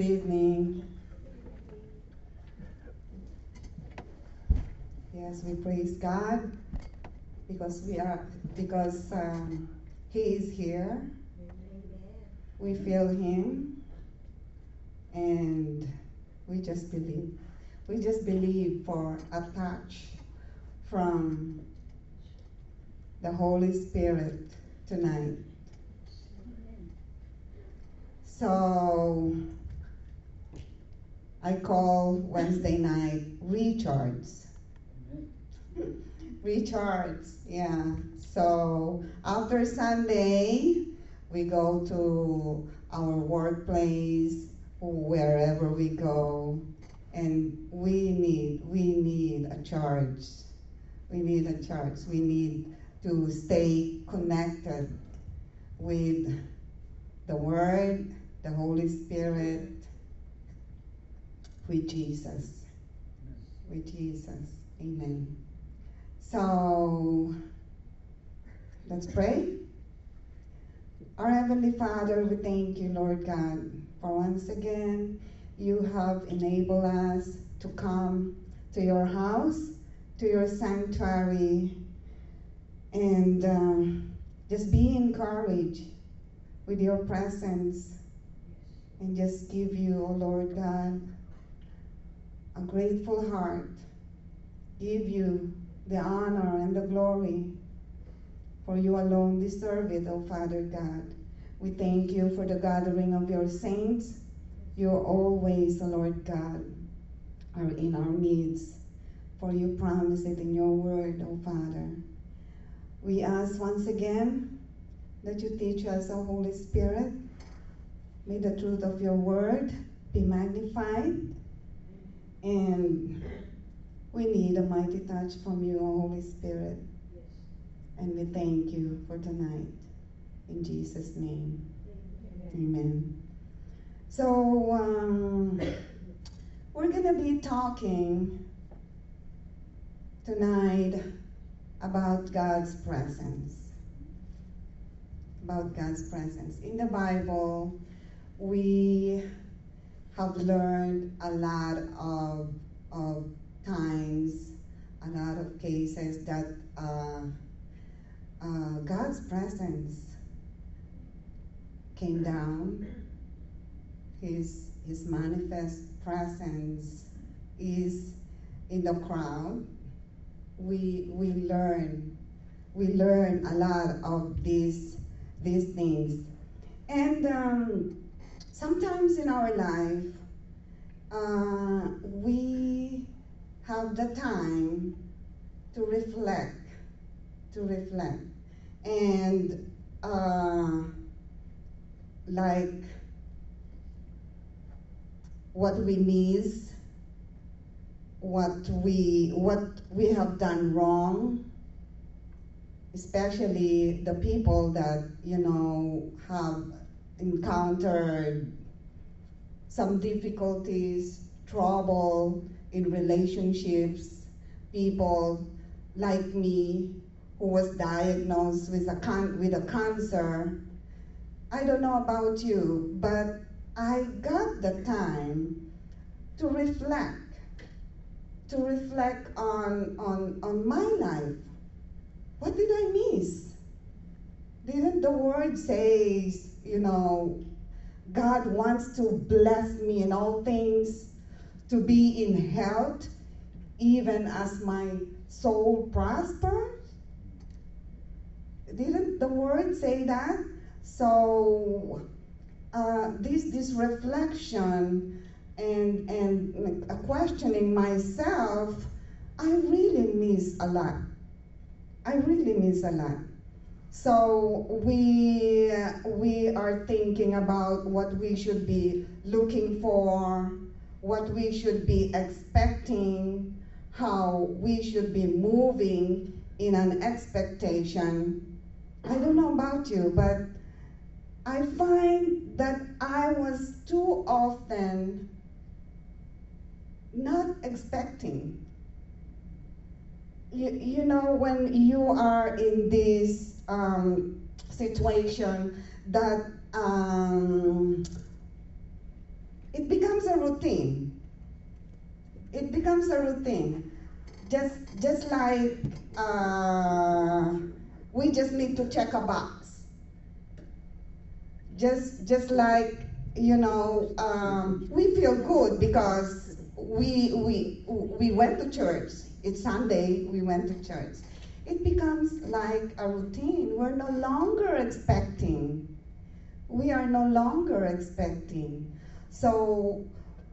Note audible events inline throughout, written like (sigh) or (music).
Evening. Yes, we praise God because we are because um, He is here. We feel Him, and we just believe. We just believe for a touch from the Holy Spirit tonight. So I call Wednesday night recharge. (laughs) recharge, yeah. So after Sunday, we go to our workplace, wherever we go, and we need we need a charge. We need a charge. We need to stay connected with the Word, the Holy Spirit, with Jesus. With Jesus. Amen. So, let's pray. Our Heavenly Father, we thank you, Lord God, for once again you have enabled us to come to your house, to your sanctuary, and uh, just be encouraged with your presence and just give you, oh Lord God, a grateful heart. Give you the honor and the glory, for you alone deserve it, oh Father God. We thank you for the gathering of your saints. You're always, oh Lord God, are in our midst, for you promise it in your word, oh Father. We ask once again that you teach us, O Holy Spirit. May the truth of your word be magnified. And we need a mighty touch from you, Holy Spirit. And we thank you for tonight. In Jesus' name. Amen. So, um, we're going to be talking tonight about God's presence about God's presence. In the Bible, we have learned a lot of, of times, a lot of cases that uh, uh, God's presence came down. His, his manifest presence is in the crowd. We, we learn we learn a lot of these these things. And um, sometimes in our life, uh, we have the time to reflect, to reflect. And uh, like what we miss, what we what we have done wrong, especially the people that you know have encountered some difficulties, trouble in relationships, people like me who was diagnosed with a con- with a cancer. I don't know about you, but I got the time to reflect, to reflect on, on, on my life what did I miss? Didn't the word says, you know, God wants to bless me in all things, to be in health, even as my soul prospers? Didn't the word say that? So uh, this this reflection and and questioning myself, I really miss a lot. I really miss a lot. So we we are thinking about what we should be looking for, what we should be expecting, how we should be moving in an expectation. I don't know about you, but I find that I was too often not expecting you, you know, when you are in this um, situation that um, it becomes a routine. It becomes a routine. Just, just like uh, we just need to check a box. Just, just like you know, um, we feel good because we we we went to church. It's Sunday. We went to church. It becomes like a routine. We're no longer expecting. We are no longer expecting. So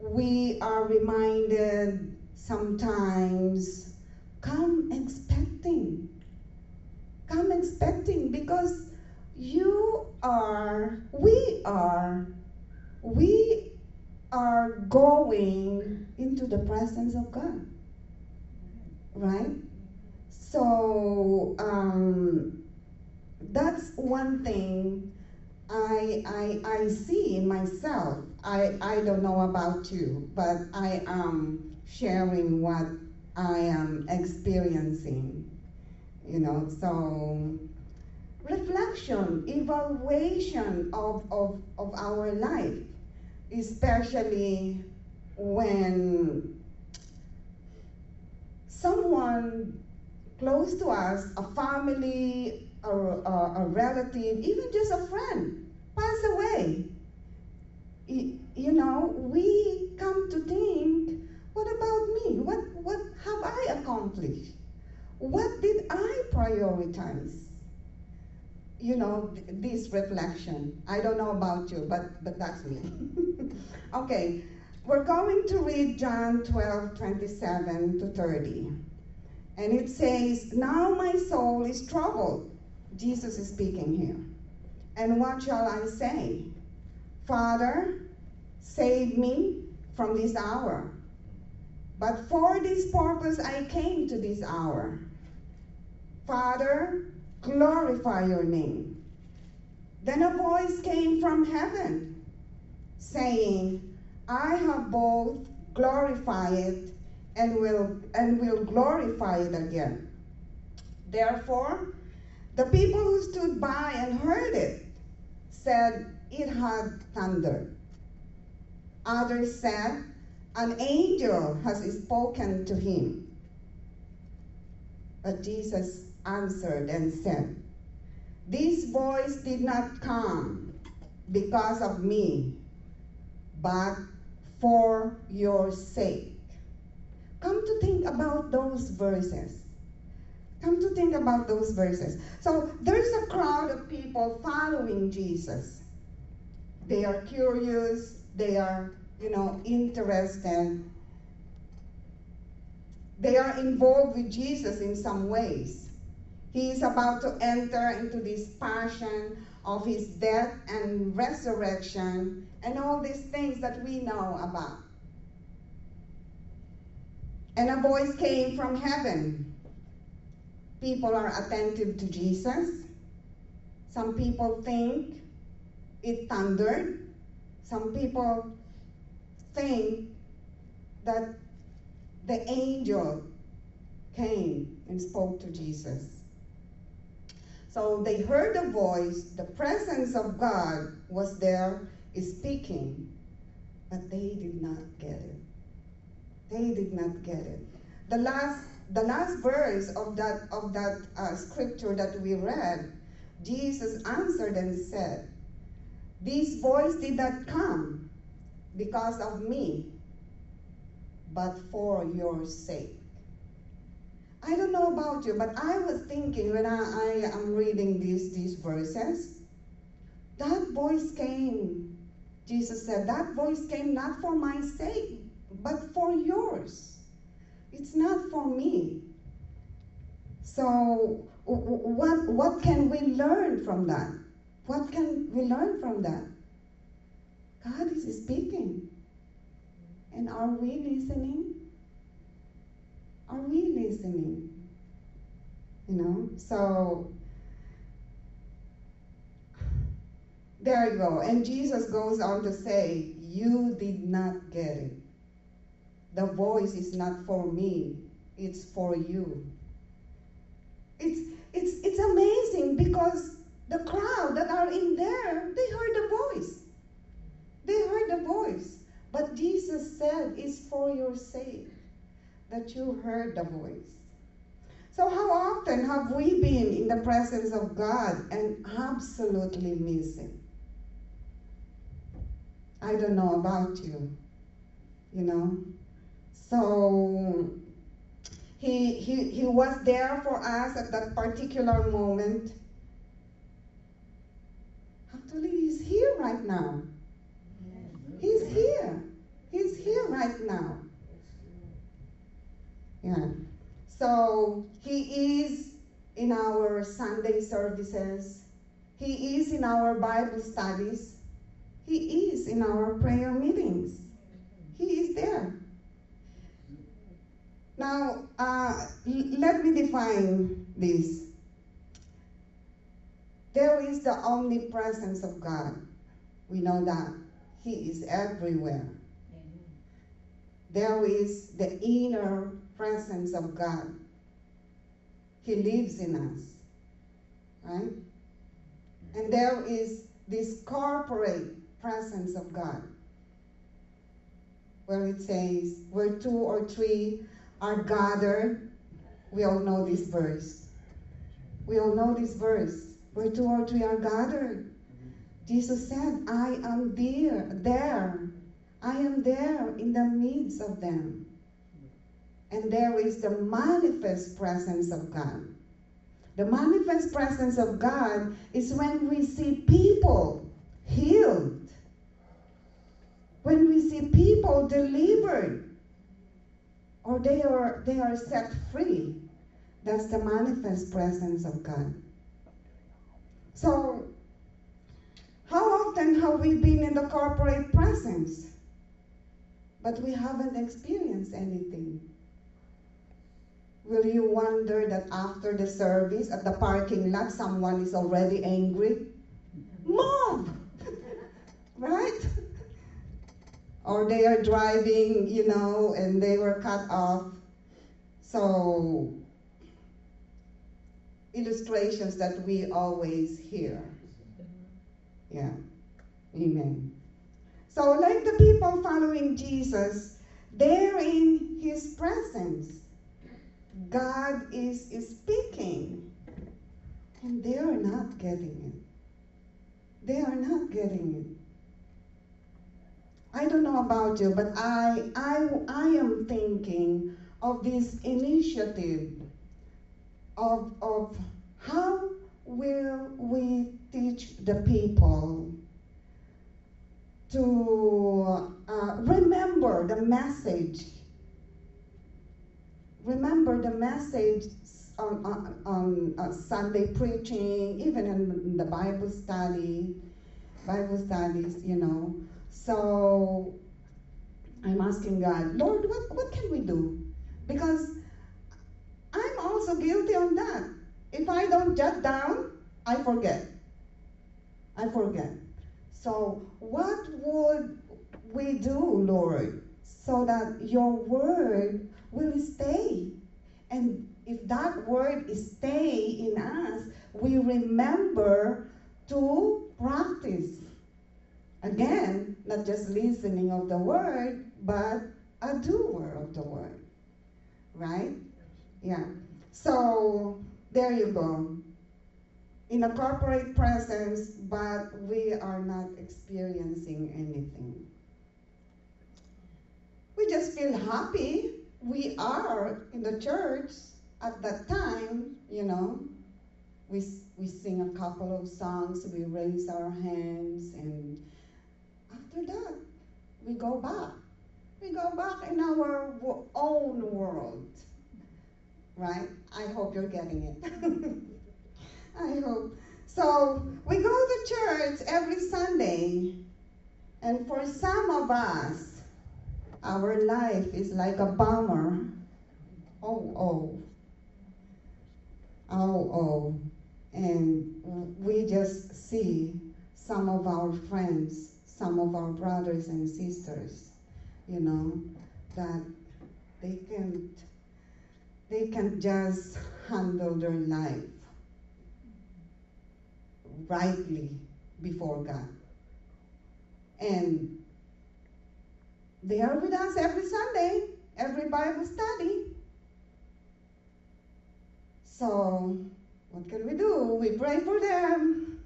we are reminded sometimes come expecting. Come expecting because you are, we are, we are going into the presence of God. Right? So um, that's one thing I, I, I see in myself. I, I don't know about you, but I am sharing what I am experiencing. You know, so reflection, evaluation of, of, of our life, especially when someone close to us, a family, a, a, a relative, even just a friend, pass away. You know, we come to think, what about me? What, what have I accomplished? What did I prioritize? You know, this reflection. I don't know about you, but, but that's me. (laughs) okay, we're going to read John 12, 27 to 30. And it says, Now my soul is troubled. Jesus is speaking here. And what shall I say? Father, save me from this hour. But for this purpose I came to this hour. Father, glorify your name. Then a voice came from heaven, saying, I have both glorified and will and will glorify it again. Therefore, the people who stood by and heard it said it had thundered. Others said, An angel has spoken to him. But Jesus answered and said, This voice did not come because of me, but for your sake. Come to think about those verses. Come to think about those verses. So there's a crowd of people following Jesus. They are curious, they are, you know, interested. They are involved with Jesus in some ways. He is about to enter into this passion of his death and resurrection and all these things that we know about. And a voice came from heaven. People are attentive to Jesus. Some people think it thundered. Some people think that the angel came and spoke to Jesus. So they heard a voice, the presence of God was there speaking, but they did not get it. They did not get it. The last, the last verse of that, of that uh, scripture that we read, Jesus answered and said, These voice did not come because of me, but for your sake. I don't know about you, but I was thinking when I, I am reading these, these verses, that voice came. Jesus said, That voice came not for my sake, but for yours. It's not for me. So, what, what can we learn from that? What can we learn from that? God is speaking. And are we listening? Are we listening? You know? So, there you go. And Jesus goes on to say, You did not get it. The voice is not for me, it's for you. It's, it's, it's amazing because the crowd that are in there, they heard the voice. They heard the voice. But Jesus said, It's for your sake that you heard the voice. So, how often have we been in the presence of God and absolutely miss it? I don't know about you, you know. So, he, he, he was there for us at that particular moment. Actually, he's here right now. He's here. He's here right now. Yeah. So he is in our Sunday services. He is in our Bible studies. He is in our prayer meetings. He is there. Now, uh, let me define this. There is the omnipresence of God. We know that. He is everywhere. There is the inner presence of God. He lives in us. Right? And there is this corporate presence of God. Where it says, where two or three are gathered. We all know this verse. We all know this verse. Where two or three are gathered. Jesus said, I am there, there. I am there in the midst of them. And there is the manifest presence of God. The manifest presence of God is when we see people healed, when we see people delivered, or they are, they are set free. That's the manifest presence of God. So, how often have we been in the corporate presence, but we haven't experienced anything? Will you wonder that after the service at the parking lot, someone is already angry? Mom! (laughs) right? Or they are driving, you know, and they were cut off. So, illustrations that we always hear. Yeah. Amen. So, like the people following Jesus, they're in his presence. God is, speaking, and they are not getting it. They are not getting it. I don't know about you, but I, I, I am thinking of this initiative of, of how will we teach the people to uh, remember the message. Remember the message on, on, on uh, Sunday preaching, even in the Bible study, Bible studies, you know. So I'm asking God, Lord, what, what can we do? Because I'm also guilty on that. If I don't jot down, I forget. I forget. So, what would we do, Lord, so that your word will stay? And if that word stay in us, we remember to practice. Again, not just listening of the word, but a doer of the word. Right? Yeah. So there you go. In a corporate presence, but we are not experiencing anything. We just feel happy. We are in the church at that time, you know. We, we sing a couple of songs, we raise our hands, and after that, we go back. We go back in our own world right? I hope you're getting it. (laughs) I hope. So we go to church every Sunday, and for some of us, our life is like a bummer. Oh, oh. Oh, oh. And we just see some of our friends, some of our brothers and sisters, you know, that they can't they can't just handle their life rightly before God. And they are with us every Sunday, every Bible study. So, what can we do? We pray for them.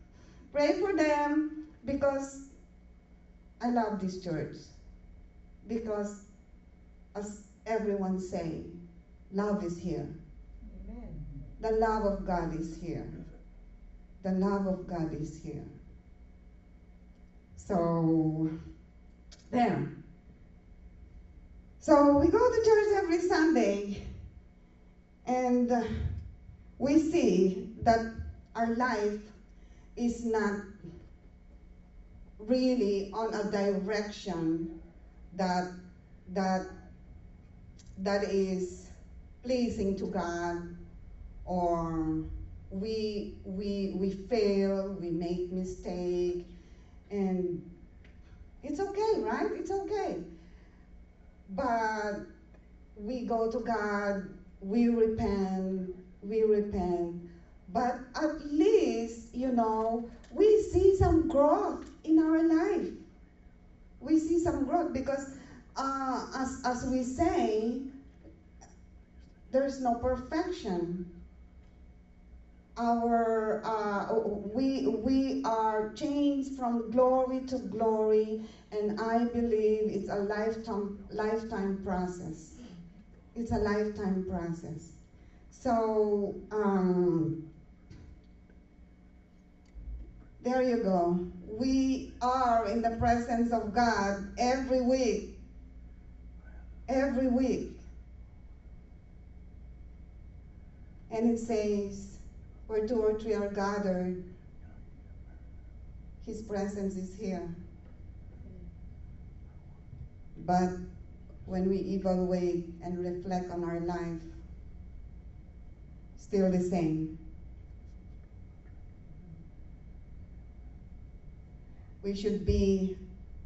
Pray for them because I love this church. Because, as everyone say, love is here. Amen. The love of God is here. The love of God is here. So, there. So we go to church every Sunday and we see that our life is not really on a direction that that that is pleasing to God or we we we fail, we make mistake and it's okay, right? It's okay. But we go to God, we repent, we repent. But at least, you know, we see some growth in our life. We see some growth because, uh, as, as we say, there's no perfection. Our uh, we we are changed from glory to glory, and I believe it's a lifetime lifetime process. It's a lifetime process. So um, there you go. We are in the presence of God every week. Every week. And it says, where two or three are gathered, His presence is here. But when we evaluate and reflect on our life, still the same. We should be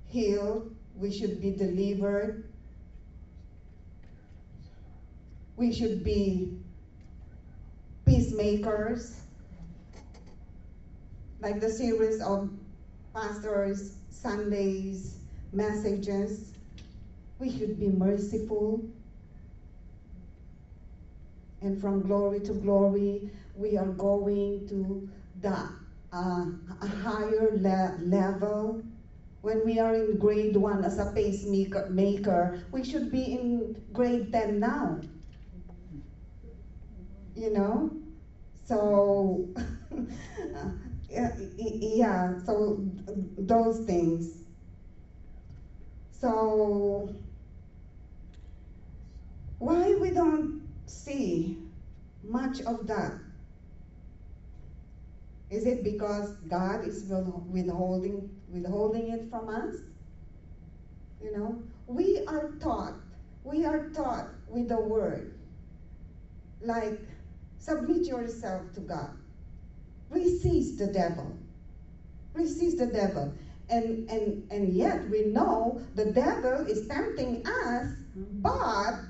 healed, we should be delivered, we should be peacemakers, like the series of pastors' Sundays messages. We should be merciful. And from glory to glory, we are going to the uh, a higher le- level. When we are in grade one as a pacemaker, maker, we should be in grade 10 now. You know? So, (laughs) yeah, yeah, so those things. So, why we don't see much of that? Is it because God is withholding withholding it from us? You know, we are taught, we are taught with the word. Like, submit yourself to God. Resist the devil. Resist the devil. And and and yet we know the devil is tempting us, mm-hmm. but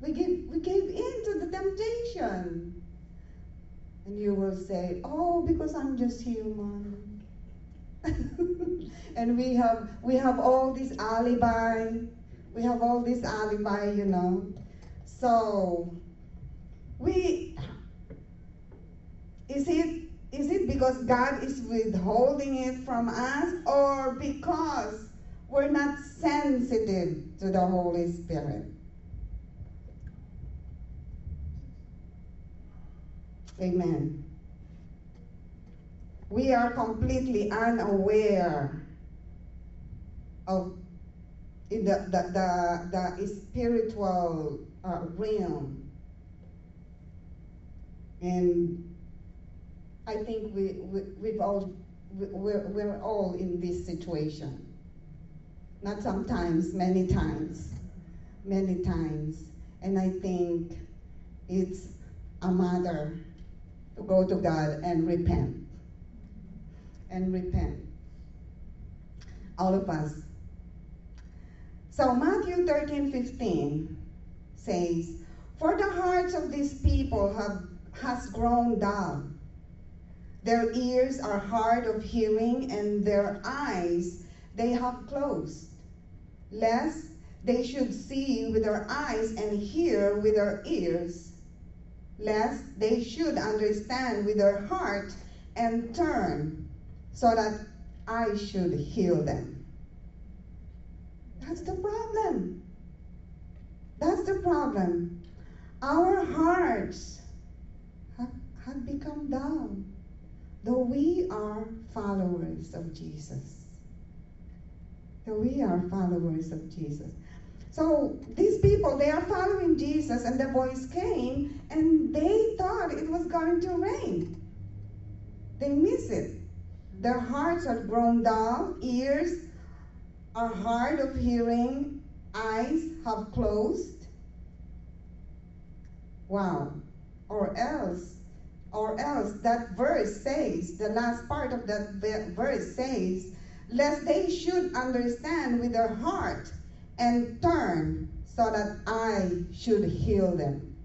we give we gave in to the temptation. And you will say, Oh, because I'm just human. (laughs) and we have we have all this alibi. We have all this alibi, you know. So we is it is it because God is withholding it from us or because we're not sensitive to the Holy Spirit? Amen. We are completely unaware of the, the, the, the spiritual uh, realm. And I think we, we, we've all, we're, we're all in this situation. Not sometimes, many times. Many times. And I think it's a matter to go to God and repent. And repent. All of us. So Matthew 13, 15 says, For the hearts of these people have has grown dull. Their ears are hard of hearing, and their eyes they have closed, lest they should see with their eyes and hear with their ears, lest they should understand with their heart and turn, so that I should heal them. That's the problem. That's the problem. Our hearts have, have become down, though we are followers of Jesus. Though we are followers of Jesus. So these people, they are following Jesus, and the voice came, and they thought it was going to rain. They miss it. Their hearts are grown dull, ears are hard of hearing, eyes have closed. Wow. Or else, or else that verse says, the last part of that verse says, lest they should understand with their heart and turn so that I should heal them.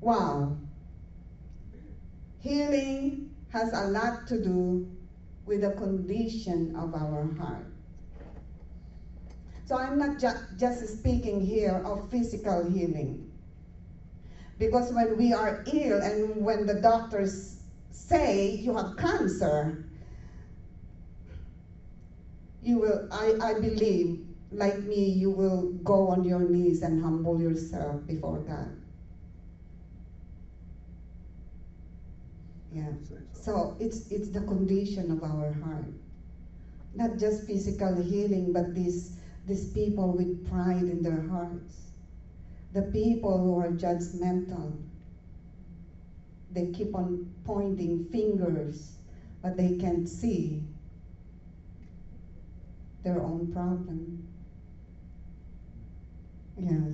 Wow. Healing has a lot to do with the condition of our heart. So I'm not ju- just speaking here of physical healing. Because when we are ill and when the doctors say you have cancer, you will, I, I believe, like me, you will go on your knees and humble yourself before God. Yeah. So it's it's the condition of our heart. Not just physical healing, but these these people with pride in their hearts. The people who are judgmental. They keep on pointing fingers, but they can't see their own problem. Yeah.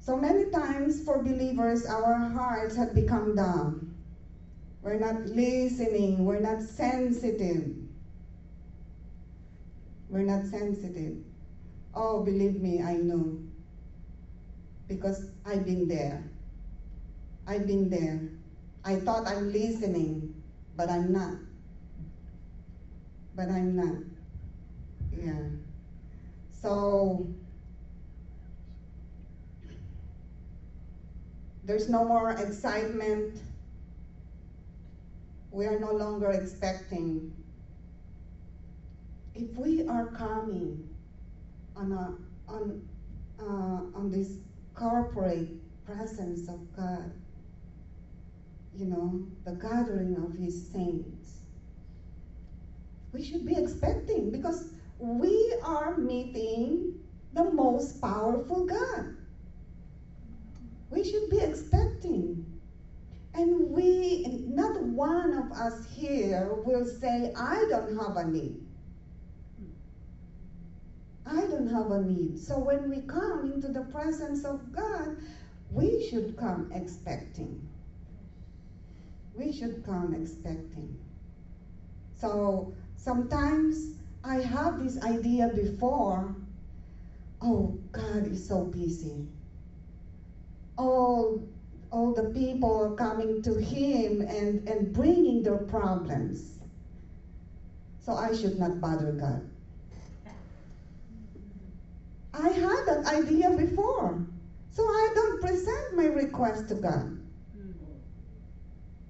So many times for believers, our hearts have become dumb. We're not listening. We're not sensitive. We're not sensitive. Oh, believe me, I know. Because I've been there. I've been there. I thought I'm listening, but I'm not. But I'm not. Yeah. So, there's no more excitement we are no longer expecting. If we are coming on, a, on, uh, on this corporate presence of God, you know, the gathering of His saints, we should be expecting because we are meeting the most powerful God. We should be expecting. And we, not one of us here will say, I don't have a need. I don't have a need. So when we come into the presence of God, we should come expecting. We should come expecting. So sometimes I have this idea before oh, God is so busy. Oh, all the people are coming to him and, and bringing their problems. So I should not bother God. I had that idea before. So I don't present my request to God.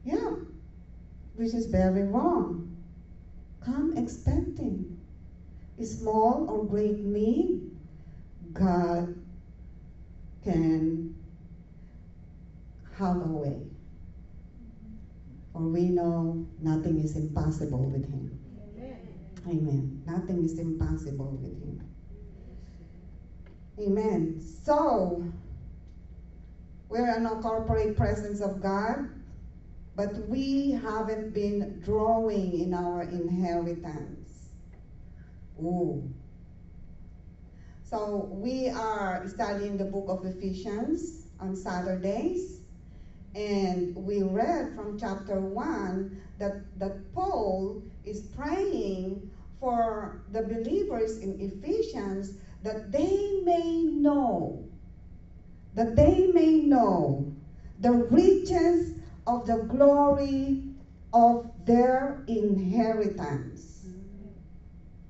Yeah. Which is very wrong. Come expecting. Small or great need, God can have a way. For we know nothing is impossible with him. Amen. Amen. Nothing is impossible with him. Amen. So, we're in a corporate presence of God, but we haven't been drawing in our inheritance. Ooh. So, we are studying the book of Ephesians on Saturdays. And we read from chapter 1 that, that Paul is praying for the believers in Ephesians that they may know, that they may know the riches of the glory of their inheritance.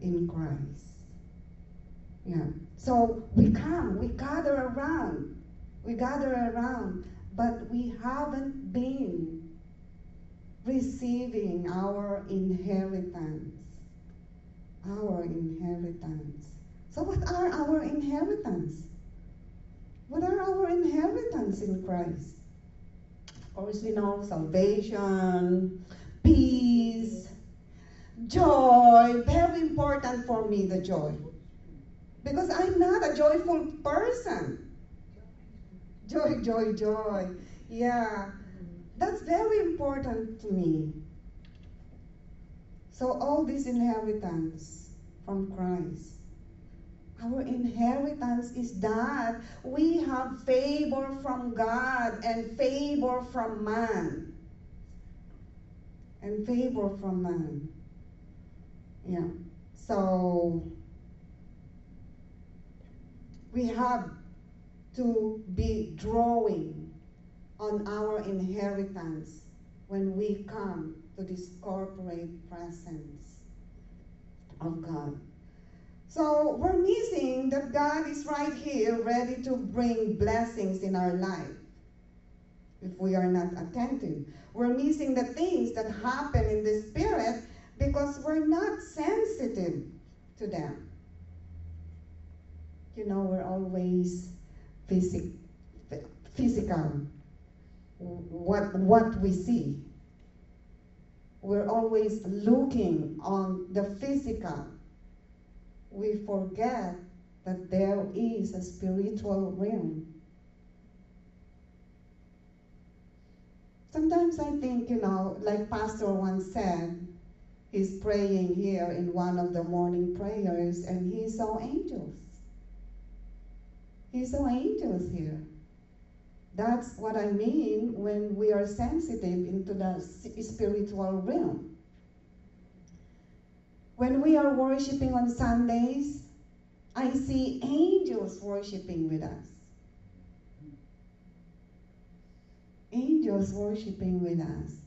in Christ. Yeah. So we come, we gather around, we gather around, but we haven't been receiving our inheritance. Our inheritance. So, what are our inheritance? What are our inheritance in Christ? Of course, we know salvation, peace, joy. Very important for me, the joy. Because I'm not a joyful person. Joy, joy, joy. Yeah. That's very important to me. So, all this inheritance from Christ. Our inheritance is that we have favor from God and favor from man. And favor from man. Yeah. So, we have to be drawing on our inheritance when we come to this corporate presence of God. So we're missing that God is right here ready to bring blessings in our life if we are not attentive. We're missing the things that happen in the spirit because we're not sensitive to them. You know, we're always physic, physical. What, what we see. We're always looking on the physical we forget that there is a spiritual realm. Sometimes I think, you know, like Pastor once said, he's praying here in one of the morning prayers and he saw angels. He saw angels here. That's what I mean when we are sensitive into the spiritual realm. When we are worshiping on Sundays, I see angels worshiping with us. Angels worshiping with us.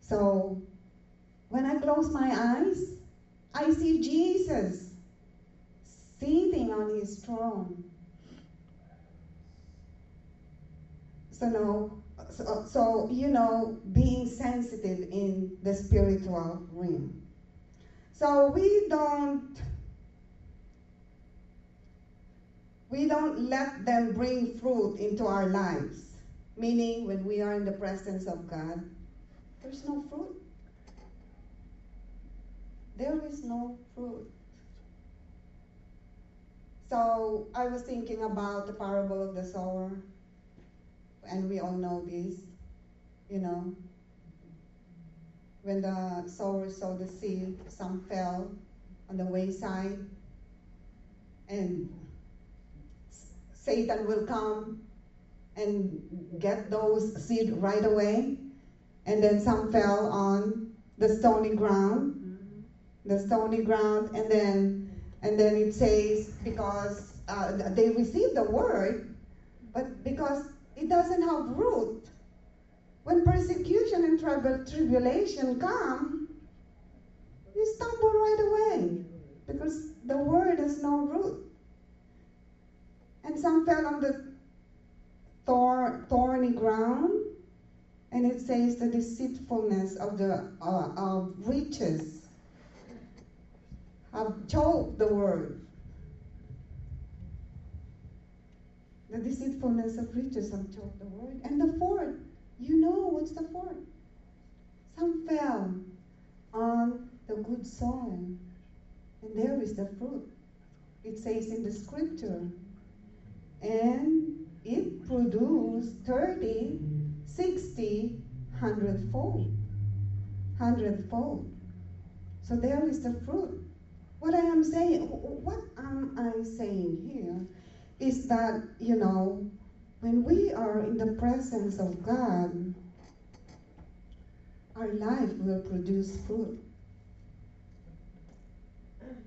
So when I close my eyes, I see Jesus sitting on his throne. So no, so, so you know, being sensitive in the spiritual realm. So we don't we don't let them bring fruit into our lives. Meaning when we are in the presence of God, there's no fruit. There is no fruit. So I was thinking about the parable of the sower, and we all know this, you know, when the sower sowed the seed, some fell on the wayside, and Satan will come and get those seed right away, and then some fell on the stony ground, mm-hmm. the stony ground, and then and then it says because uh, they received the word, but because it doesn't have root, when persecution and tribul- tribulation come, you stumble right away because the word has no root. And some fell on the thor- thorny ground, and it says the deceitfulness of the uh, of riches have choked the word. The deceitfulness of riches choked the word. And the fourth you know what's the fourth. Some fell on the good soil, and there is the fruit. It says in the scripture, and it produced 30, 60, 100 fold. 100 fold. So there is the fruit. What I am saying, what am I saying here is that, you know, when we are in the presence of God, our life will produce fruit.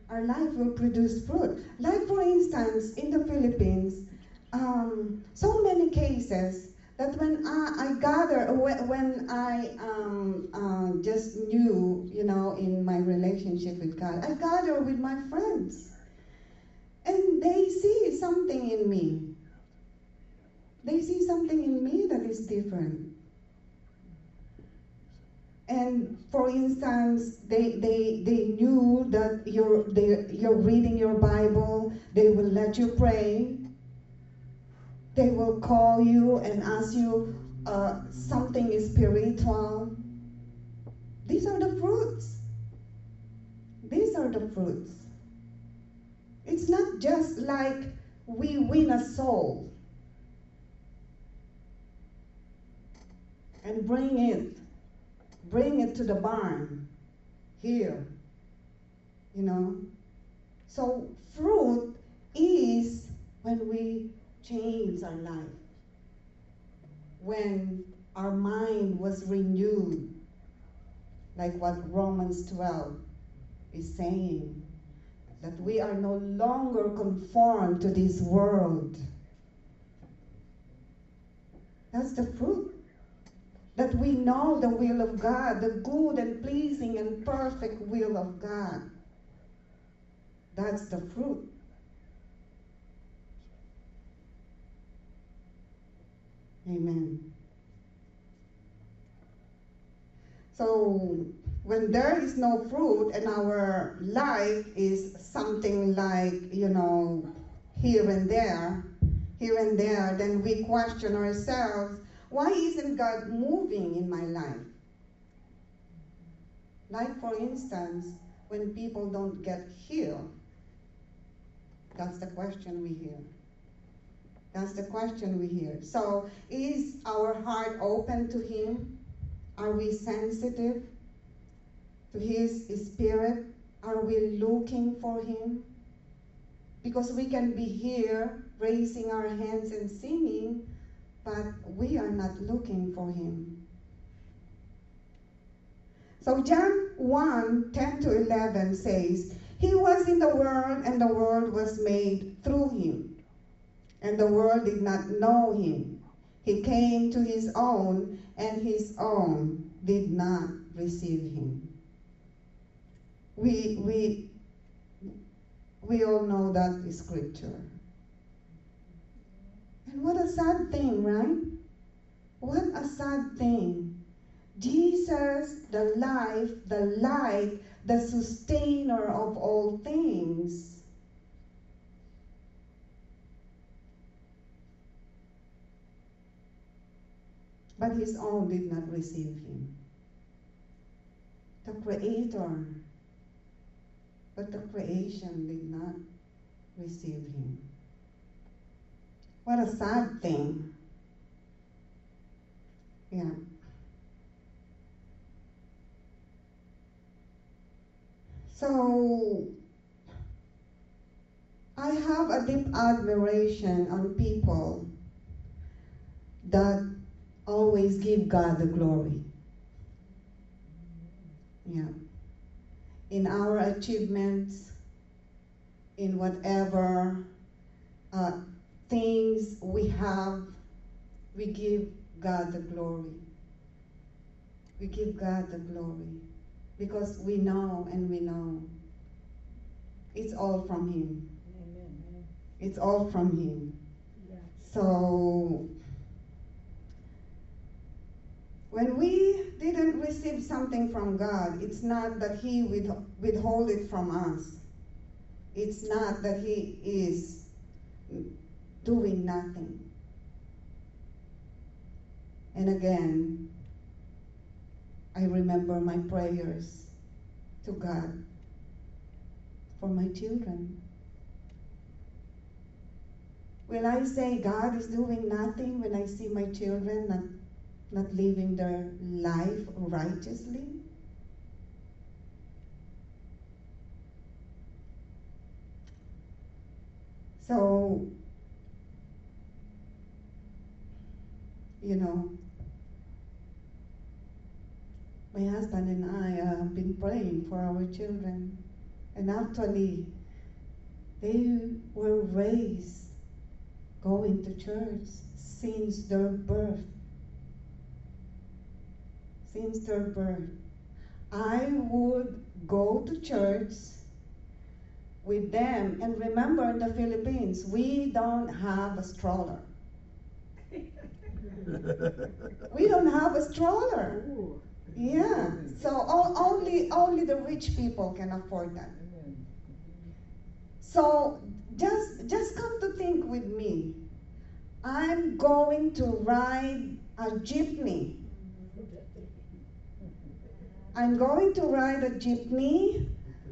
Our life will produce fruit. Like, for instance, in the Philippines, um, so many cases that when I, I gather, when I um, uh, just knew, you know, in my relationship with God, I gather with my friends. And they see something in me. They see something in me that is different. And for instance, they, they, they knew that you're, they, you're reading your Bible, they will let you pray, they will call you and ask you uh, something spiritual. These are the fruits. These are the fruits. It's not just like we win a soul and bring it, bring it to the barn here, you know. So fruit is when we change our life, when our mind was renewed, like what Romans 12 is saying that we are no longer conformed to this world. That's the fruit. That we know the will of God, the good and pleasing and perfect will of God. That's the fruit. Amen. So when there is no fruit and our life is something like, you know, here and there, here and there, then we question ourselves, why isn't God moving in my life? Like, for instance, when people don't get healed, that's the question we hear. That's the question we hear. So, is our heart open to Him? Are we sensitive? To His Spirit? Are we looking for Him? Because we can be here raising our hands and singing, but we are not looking for Him. So John 1 10 to 11 says, He was in the world, and the world was made through Him, and the world did not know Him. He came to His own, and His own did not receive Him we, we, we all know that is scripture. And what a sad thing, right? What a sad thing. Jesus, the life, the light, the sustainer of all things, but his own did not receive him. The Creator but the creation did not receive him. What a sad thing. Yeah. So, I have a deep admiration on people that always give God the glory. Yeah in our achievements, in whatever uh, things we have, we give God the glory. We give God the glory because we know and we know it's all from Him. Amen. It's all from Him. Yeah. So when we didn't receive something from God, it's not that He with, withhold it from us. It's not that He is doing nothing. And again, I remember my prayers to God for my children. Will I say God is doing nothing when I see my children not living their life righteously? So, you know, my husband and I have been praying for our children, and actually, they were raised going to church since their birth. Birth. I would go to church with them. And remember, in the Philippines, we don't have a stroller. we don't have a stroller. Yeah. So all, only only the rich people can afford that. So just just come to think with me. I'm going to ride a jeepney. I'm going to ride a jeepney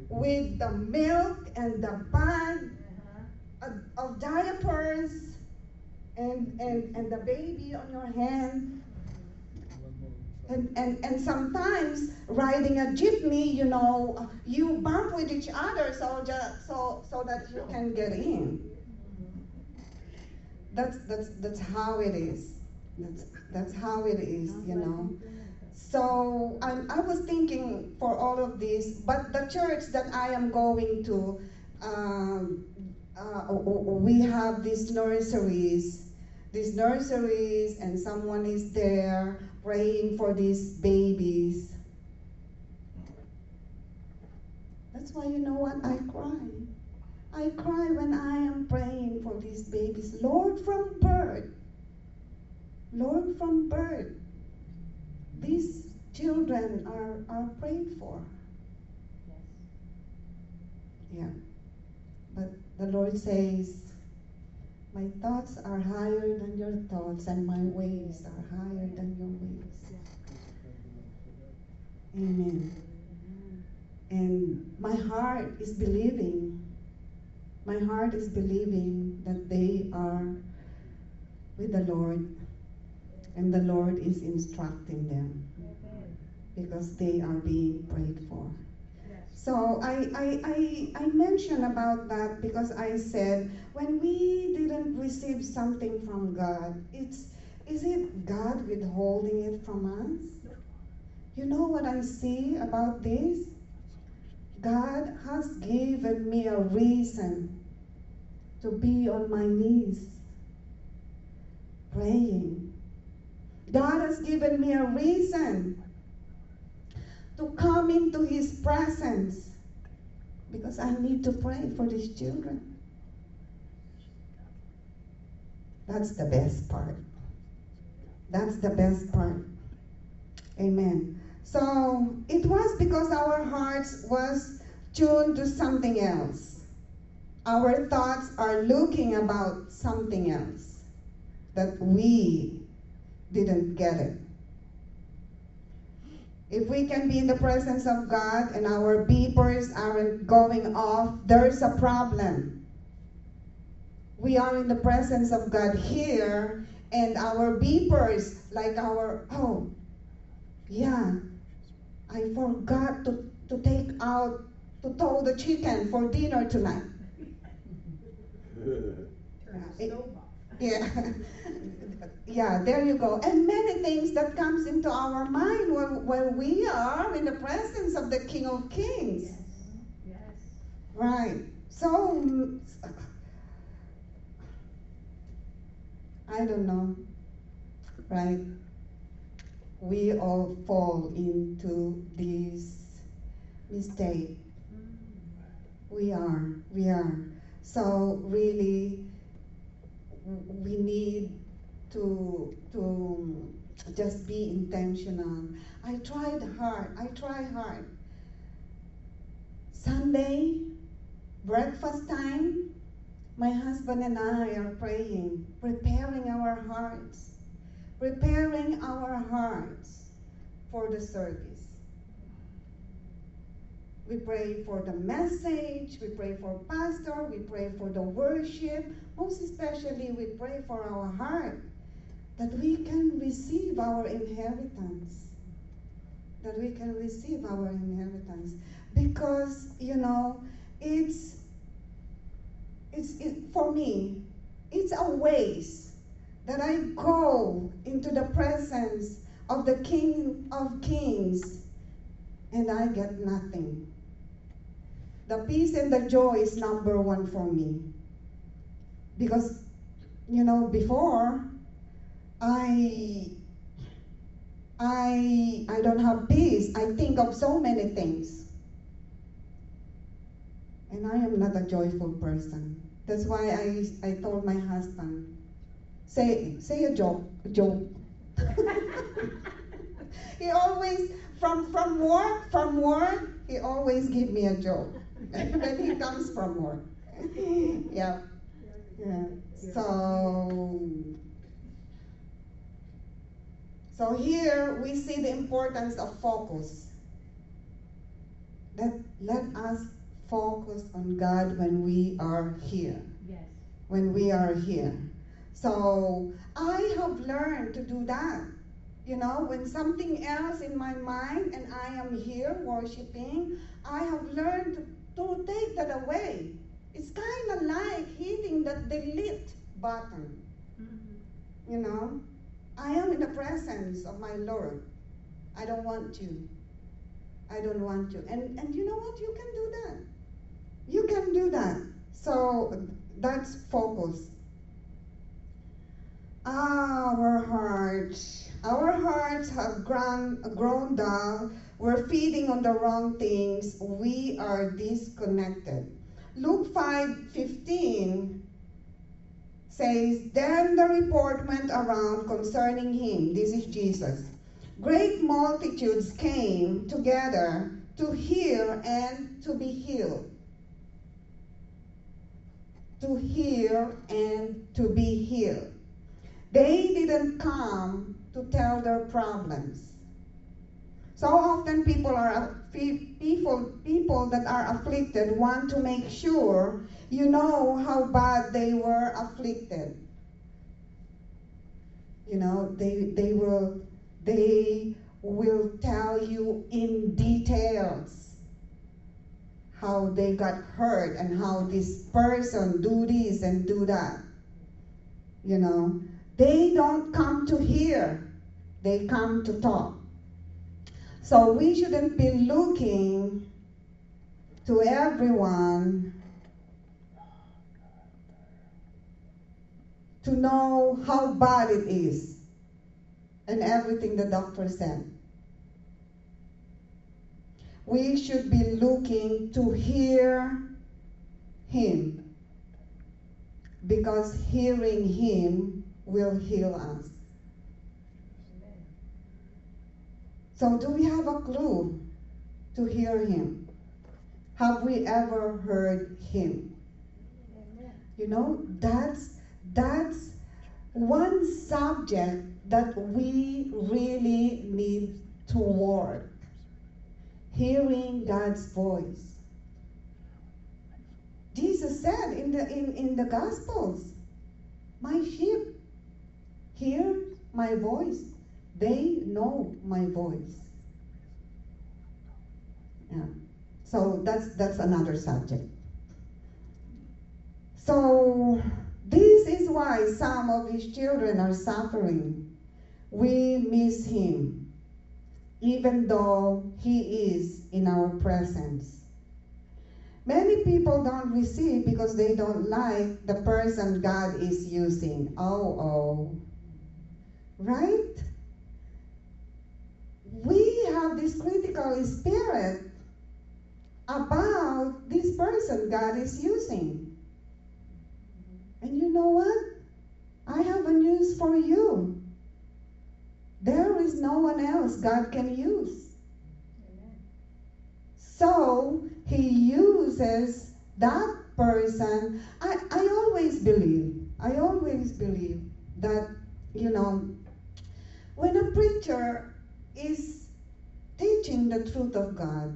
with the milk and the bag of, of diapers and, and, and the baby on your hand. And, and, and sometimes riding a jeepney, you know, you bump with each other so, just, so, so that you can get in. That's, that's, that's how it is. That's, that's how it is, you know. So I, I was thinking for all of this, but the church that I am going to, um, uh, we have these nurseries, these nurseries, and someone is there praying for these babies. That's why you know what? I cry. I cry when I am praying for these babies. Lord, from birth, Lord, from birth, these children are, are prayed for. Yes. Yeah. But the Lord says, My thoughts are higher than your thoughts, and my ways are higher than your ways. Amen. And my heart is believing. My heart is believing that they are with the Lord and the Lord is instructing them because they are being prayed for. So I, I, I, I mentioned about that because I said when we didn't receive something from God, it's is it God withholding it from us? You know what I see about this? God has given me a reason to be on my knees praying God has given me a reason to come into His presence because I need to pray for these children. That's the best part. That's the best part. Amen. So it was because our hearts was tuned to something else. Our thoughts are looking about something else that we didn't get it. If we can be in the presence of God and our beepers aren't going off, there's a problem. We are in the presence of God here, and our beepers, like our, oh, yeah, I forgot to, to take out, to tow the chicken for dinner tonight. (laughs) yeah. Yeah, (laughs) yeah, there you go. And many things that comes into our mind when, when we are in the presence of the King of Kings. Yes. yes. Right. So, I don't know. Right? We all fall into this mistake. Mm. We are. We are. So, really, we need to to um, just be intentional. I tried hard. I try hard. Sunday, breakfast time, my husband and I are praying, preparing our hearts, preparing our hearts for the service. We pray for the message, we pray for pastor, we pray for the worship, most especially we pray for our heart that we can receive our inheritance. That we can receive our inheritance. Because, you know, it's, it's it, for me, it's a waste that I go into the presence of the King of Kings and I get nothing. The peace and the joy is number one for me. Because you know, before, I I I don't have peace. I think of so many things. And I am not a joyful person. That's why I, I told my husband, say say a joke, a joke. (laughs) he always from from work from work he always give me a joke when he comes from work. yeah. Yeah. So so here we see the importance of focus. Let, let us focus on God when we are here. Yes. When we are here. So I have learned to do that. You know, when something else in my mind and I am here worshiping, I have learned to, take that away. It's kind of like hitting the delete button. Mm-hmm. You know, I am in the presence of my Lord. I don't want to. I don't want to. And and you know what? You can do that. You can do that. So that's focus. Our hearts, our hearts have grown, grown dull. We're feeding on the wrong things. We are disconnected. Luke 5 15 says, Then the report went around concerning him. This is Jesus. Great multitudes came together to hear and to be healed. To hear and to be healed. They didn't come to tell their problems. So often people are people people that are afflicted want to make sure you know how bad they were afflicted. You know, they they will they will tell you in details how they got hurt and how this person do this and do that. You know, they don't come to hear, they come to talk. So we shouldn't be looking to everyone to know how bad it is and everything the doctor said. We should be looking to hear him because hearing him will heal us. So, do we have a clue to hear him? Have we ever heard him? You know, that's that's one subject that we really need to work. Hearing God's voice. Jesus said in the in, in the Gospels, My sheep hear my voice. They know my voice. Yeah. So that's that's another subject. So this is why some of his children are suffering. We miss him, even though he is in our presence. Many people don't receive because they don't like the person God is using. Oh, oh. Right? Have this critical spirit about this person God is using. And you know what? I have a news for you. There is no one else God can use. So he uses that person. I, I always believe, I always believe that, you know, when a preacher is teaching the truth of God,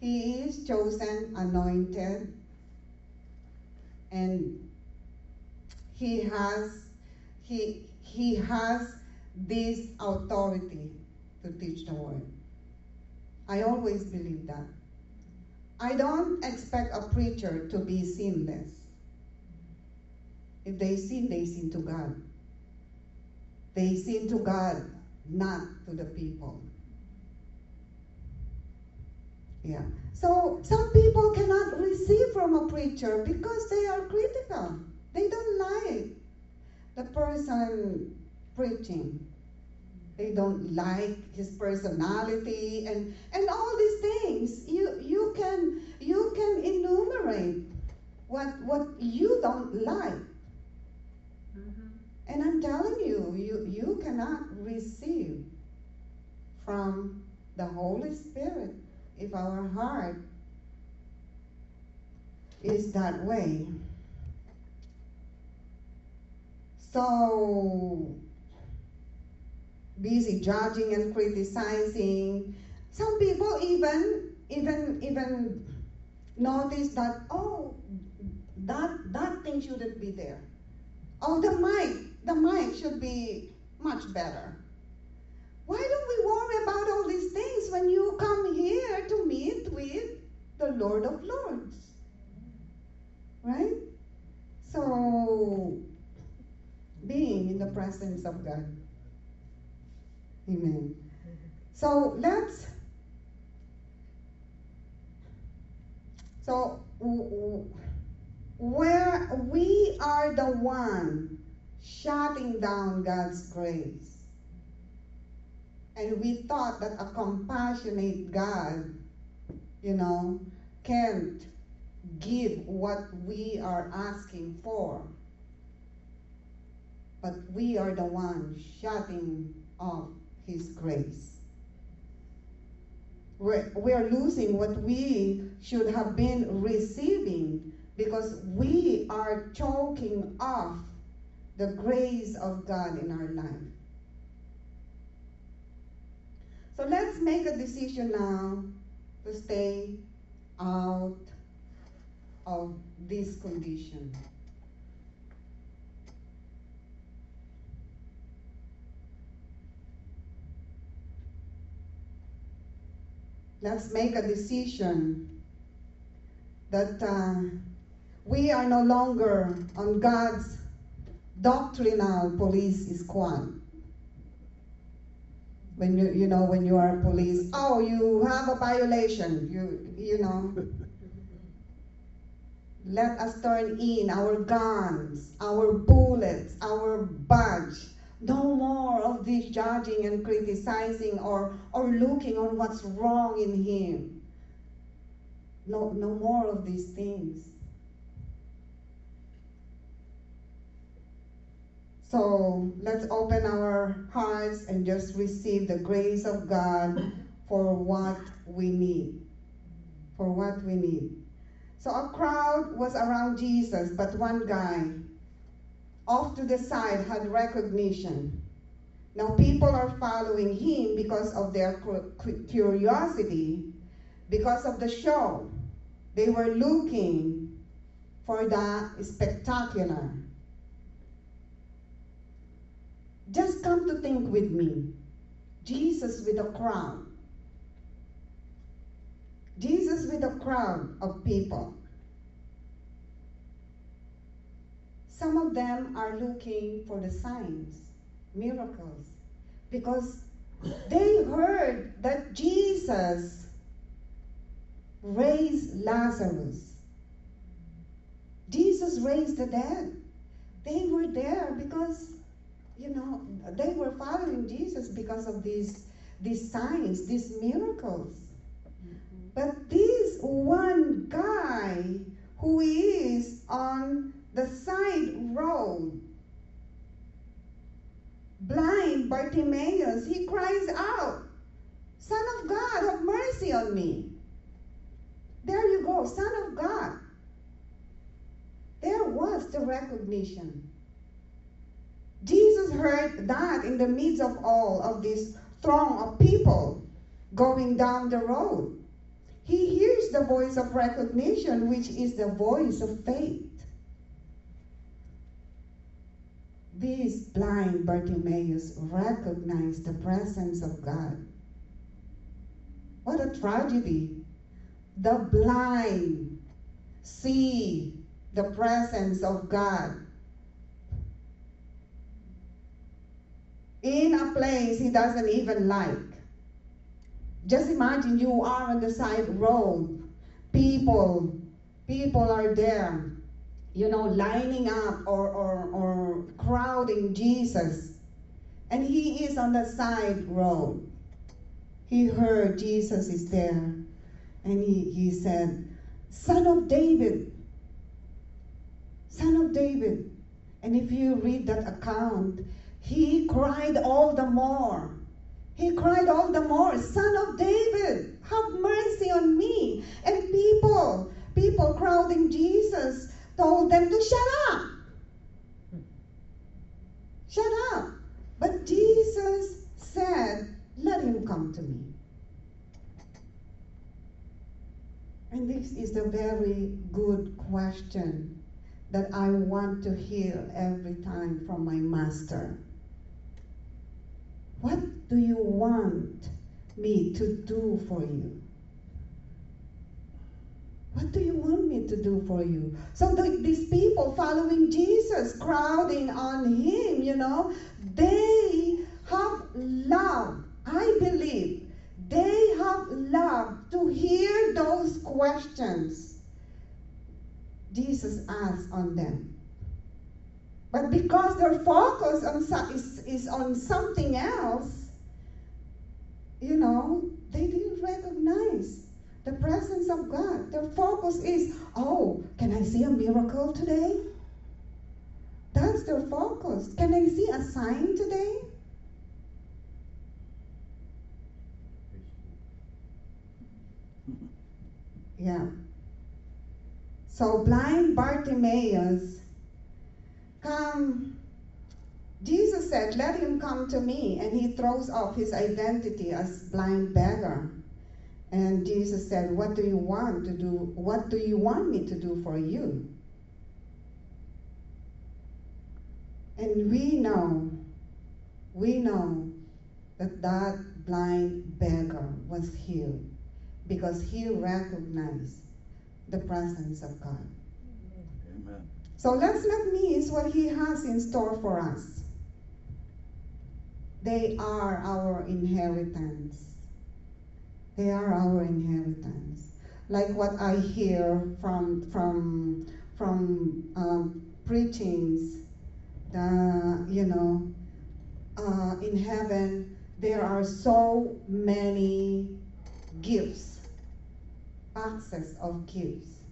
he is chosen, anointed, and he has he he has this authority to teach the word. I always believe that. I don't expect a preacher to be sinless. If they sin, they sin to God. They sin to God, not to the people. Yeah. So some people cannot receive from a preacher because they are critical. They don't like the person preaching. They don't like his personality and, and all these things. You you can you can enumerate what what you don't like. Mhm. And I'm telling you, you, you cannot receive from the Holy Spirit if our heart is that way. So, busy judging and criticizing. Some people even even even notice that oh that that thing shouldn't be there. Oh, the mic, the mic should be much better. Why don't we worry about all these things when you come here to meet with the Lord of Lords? Right? So, being in the presence of God. Amen. So, let's. So, where we are the one shutting down God's grace. And we thought that a compassionate God, you know, can't give what we are asking for. But we are the one shutting off His grace. We're, we are losing what we should have been receiving because we are choking off the grace of God in our life. So let's make a decision now to stay out of this condition. Let's make a decision that uh, we are no longer on God's doctrinal police squad. When you you know when you are police, oh you have a violation, you you know. (laughs) Let us turn in our guns, our bullets, our badge. No more of this judging and criticizing or, or looking on what's wrong in him. No, no more of these things. So let's open our hearts and just receive the grace of God for what we need. For what we need. So a crowd was around Jesus, but one guy off to the side had recognition. Now people are following him because of their curiosity, because of the show. They were looking for the spectacular. Just come to think with me Jesus with a crown. Jesus with a crowd of people. Some of them are looking for the signs, miracles, because they heard that Jesus raised Lazarus. Jesus raised the dead. They were there because, you know, they were following Jesus because of these, these signs, these miracles. Mm-hmm. But this one guy who is on the side road, blind Bartimaeus, he cries out, Son of God, have mercy on me. There you go, Son of God. There was the recognition. Jesus heard that in the midst of all of this throng of people going down the road. He hears the voice of recognition, which is the voice of faith. This blind Bartimaeus recognized the presence of God. What a tragedy. The blind see the presence of God in a place he doesn't even like. Just imagine you are on the side road. People, people are there. you know, lining up or, or, or crowding Jesus. And he is on the side road. He heard Jesus is there. And he, he said, Son of David, Son of David. And if you read that account, he cried all the more. He cried all the more, Son of David, have mercy on me. And people, people crowding Jesus, told them to shut up. Shut up. But Jesus said, Let him come to me. And this is a very good question that I want to hear every time from my master. What do you want me to do for you? What do you want me to do for you? So the, these people following Jesus, crowding on him, you know, they have love. I believe they have love to hear those questions Jesus asked on them. But because their focus on so- is, is on something else, you know, they didn't recognize the presence of God. Their focus is, oh, can I see a miracle today? That's their focus. Can I see a sign today? Yeah. So blind Bartimaeus Jesus said, Let him come to me. And he throws off his identity as blind beggar. And Jesus said, What do you want to do? What do you want me to do for you? And we know, we know that that blind beggar was healed because he recognized the presence of God. Amen. So let's not miss what he has in store for us. They are our inheritance. They are our inheritance. Like what I hear from from from um, preachings, the you know, uh, in heaven there are so many gifts, access of gifts,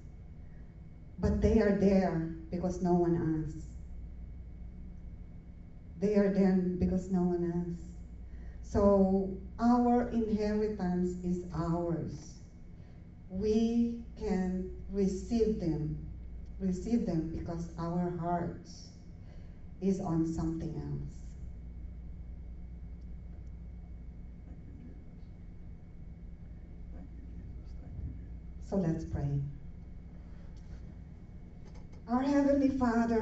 but they are there because no one asks. They are there because no one asks. So our inheritance is ours. We can receive them, receive them because our heart is on something else. So let's pray. Our Heavenly Father,